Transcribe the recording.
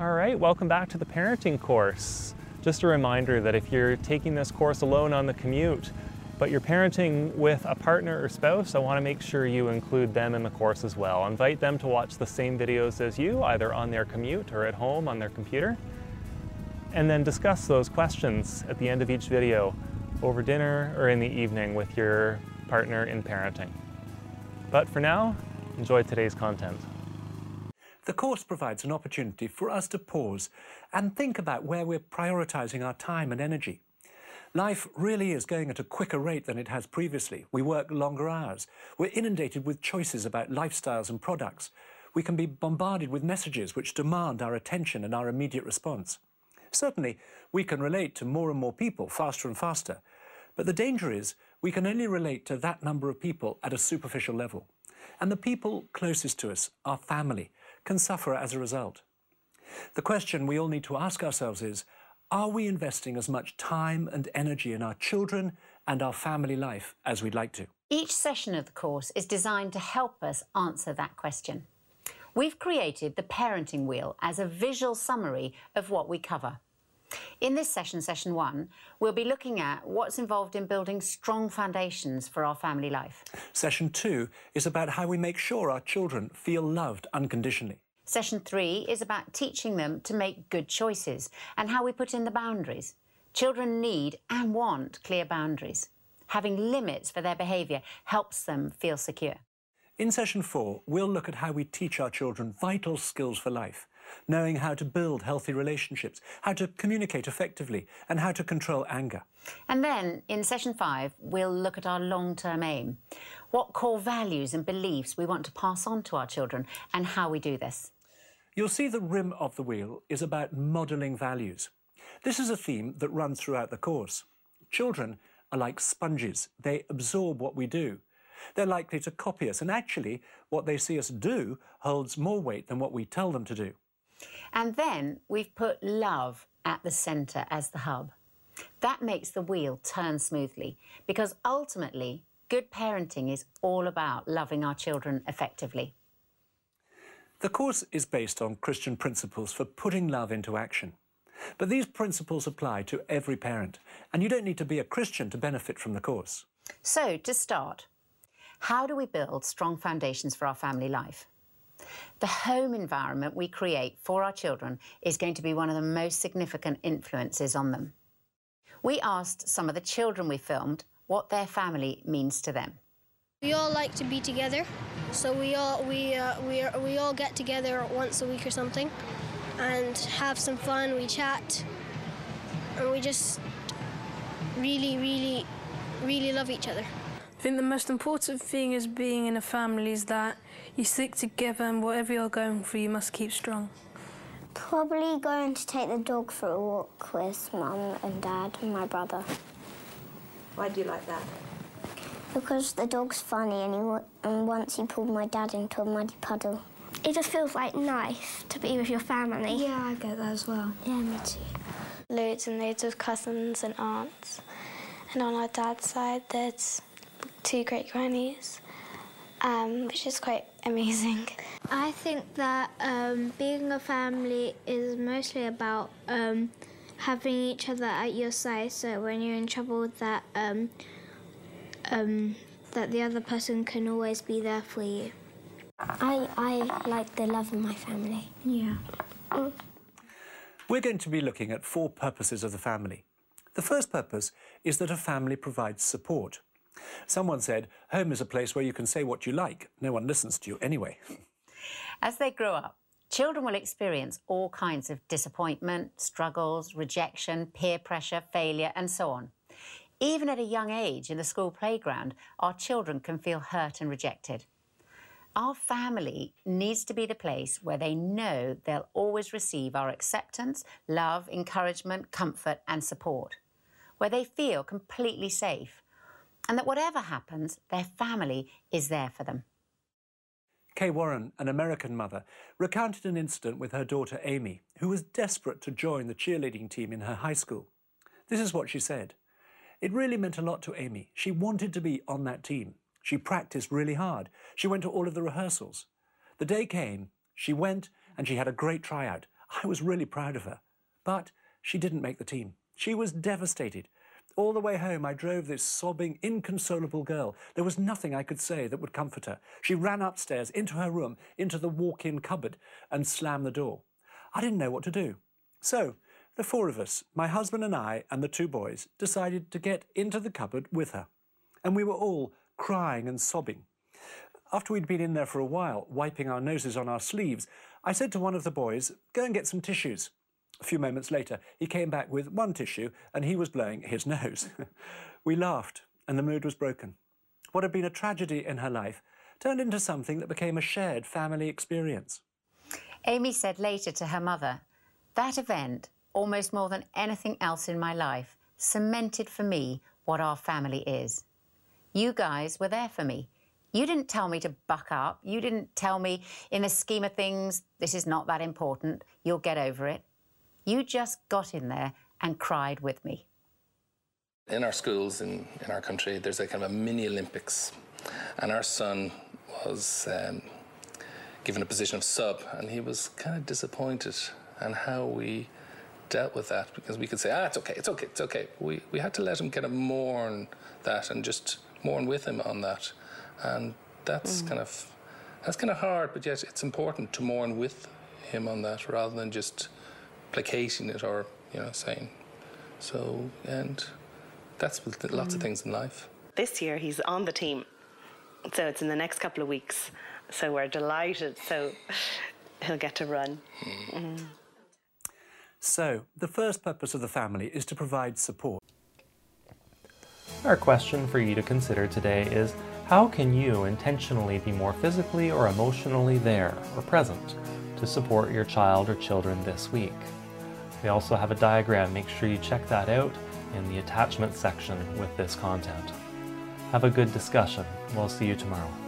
All right, welcome back to the parenting course. Just a reminder that if you're taking this course alone on the commute, but you're parenting with a partner or spouse, I want to make sure you include them in the course as well. Invite them to watch the same videos as you, either on their commute or at home on their computer. And then discuss those questions at the end of each video over dinner or in the evening with your partner in parenting. But for now, enjoy today's content. The course provides an opportunity for us to pause and think about where we're prioritising our time and energy. Life really is going at a quicker rate than it has previously. We work longer hours. We're inundated with choices about lifestyles and products. We can be bombarded with messages which demand our attention and our immediate response. Certainly, we can relate to more and more people faster and faster. But the danger is we can only relate to that number of people at a superficial level. And the people closest to us, our family, can suffer as a result. The question we all need to ask ourselves is are we investing as much time and energy in our children and our family life as we'd like to? Each session of the course is designed to help us answer that question. We've created the parenting wheel as a visual summary of what we cover. In this session, session one, we'll be looking at what's involved in building strong foundations for our family life. Session two is about how we make sure our children feel loved unconditionally. Session three is about teaching them to make good choices and how we put in the boundaries. Children need and want clear boundaries. Having limits for their behaviour helps them feel secure. In session four, we'll look at how we teach our children vital skills for life knowing how to build healthy relationships, how to communicate effectively, and how to control anger. And then in session five, we'll look at our long term aim what core values and beliefs we want to pass on to our children, and how we do this. You'll see the rim of the wheel is about modelling values. This is a theme that runs throughout the course. Children are like sponges, they absorb what we do. They're likely to copy us, and actually, what they see us do holds more weight than what we tell them to do. And then we've put love at the centre as the hub. That makes the wheel turn smoothly because ultimately, good parenting is all about loving our children effectively. The course is based on Christian principles for putting love into action. But these principles apply to every parent, and you don't need to be a Christian to benefit from the course. So, to start, how do we build strong foundations for our family life? The home environment we create for our children is going to be one of the most significant influences on them. We asked some of the children we filmed what their family means to them. We all like to be together, so we all we uh, we are, we all get together once a week or something, and have some fun. We chat, and we just really, really, really love each other. I think the most important thing is being in a family is that you stick together and whatever you're going through, you must keep strong. Probably going to take the dog for a walk with mum and dad and my brother. Why do you like that? Because the dog's funny and, he, and once he pulled my dad into a muddy puddle. It just feels like nice to be with your family. Yeah, I get that as well. Yeah, me too. Loads and loads of cousins and aunts. And on our dad's side, there's two great grannies, um, which is quite amazing. I think that um, being a family is mostly about um, having each other at your side. So when you're in trouble, that um, um, that the other person can always be there for you. I I like the love of my family. Yeah. Mm. We're going to be looking at four purposes of the family. The first purpose is that a family provides support. Someone said, home is a place where you can say what you like. No one listens to you anyway. As they grow up, children will experience all kinds of disappointment, struggles, rejection, peer pressure, failure, and so on. Even at a young age in the school playground, our children can feel hurt and rejected. Our family needs to be the place where they know they'll always receive our acceptance, love, encouragement, comfort, and support, where they feel completely safe, and that whatever happens, their family is there for them. Kay Warren, an American mother, recounted an incident with her daughter Amy, who was desperate to join the cheerleading team in her high school. This is what she said. It really meant a lot to Amy. She wanted to be on that team. She practiced really hard. She went to all of the rehearsals. The day came, she went and she had a great tryout. I was really proud of her. But she didn't make the team. She was devastated. All the way home, I drove this sobbing, inconsolable girl. There was nothing I could say that would comfort her. She ran upstairs into her room, into the walk in cupboard, and slammed the door. I didn't know what to do. So, the four of us, my husband and I, and the two boys, decided to get into the cupboard with her. And we were all crying and sobbing. After we'd been in there for a while, wiping our noses on our sleeves, I said to one of the boys, Go and get some tissues. A few moments later, he came back with one tissue and he was blowing his nose. we laughed and the mood was broken. What had been a tragedy in her life turned into something that became a shared family experience. Amy said later to her mother, That event, almost more than anything else in my life, cemented for me what our family is. You guys were there for me. You didn't tell me to buck up. You didn't tell me, in the scheme of things, this is not that important. You'll get over it. You just got in there and cried with me. In our schools in, in our country, there's a kind of a mini Olympics, and our son was um, given a position of sub, and he was kind of disappointed and how we dealt with that because we could say, ah, it's okay, it's okay, it's okay. We, we had to let him kind of mourn that and just mourn with him on that. And that's mm. kind of that's kind of hard, but yet it's important to mourn with him on that rather than just placating it or you know saying. So and that's with lots mm. of things in life. This year he's on the team. So it's in the next couple of weeks. So we're delighted. So he'll get to run. Mm. Mm. so the first purpose of the family is to provide support. Our question for you to consider today is how can you intentionally be more physically or emotionally there or present to support your child or children this week we also have a diagram, make sure you check that out in the attachment section with this content. Have a good discussion. We'll see you tomorrow.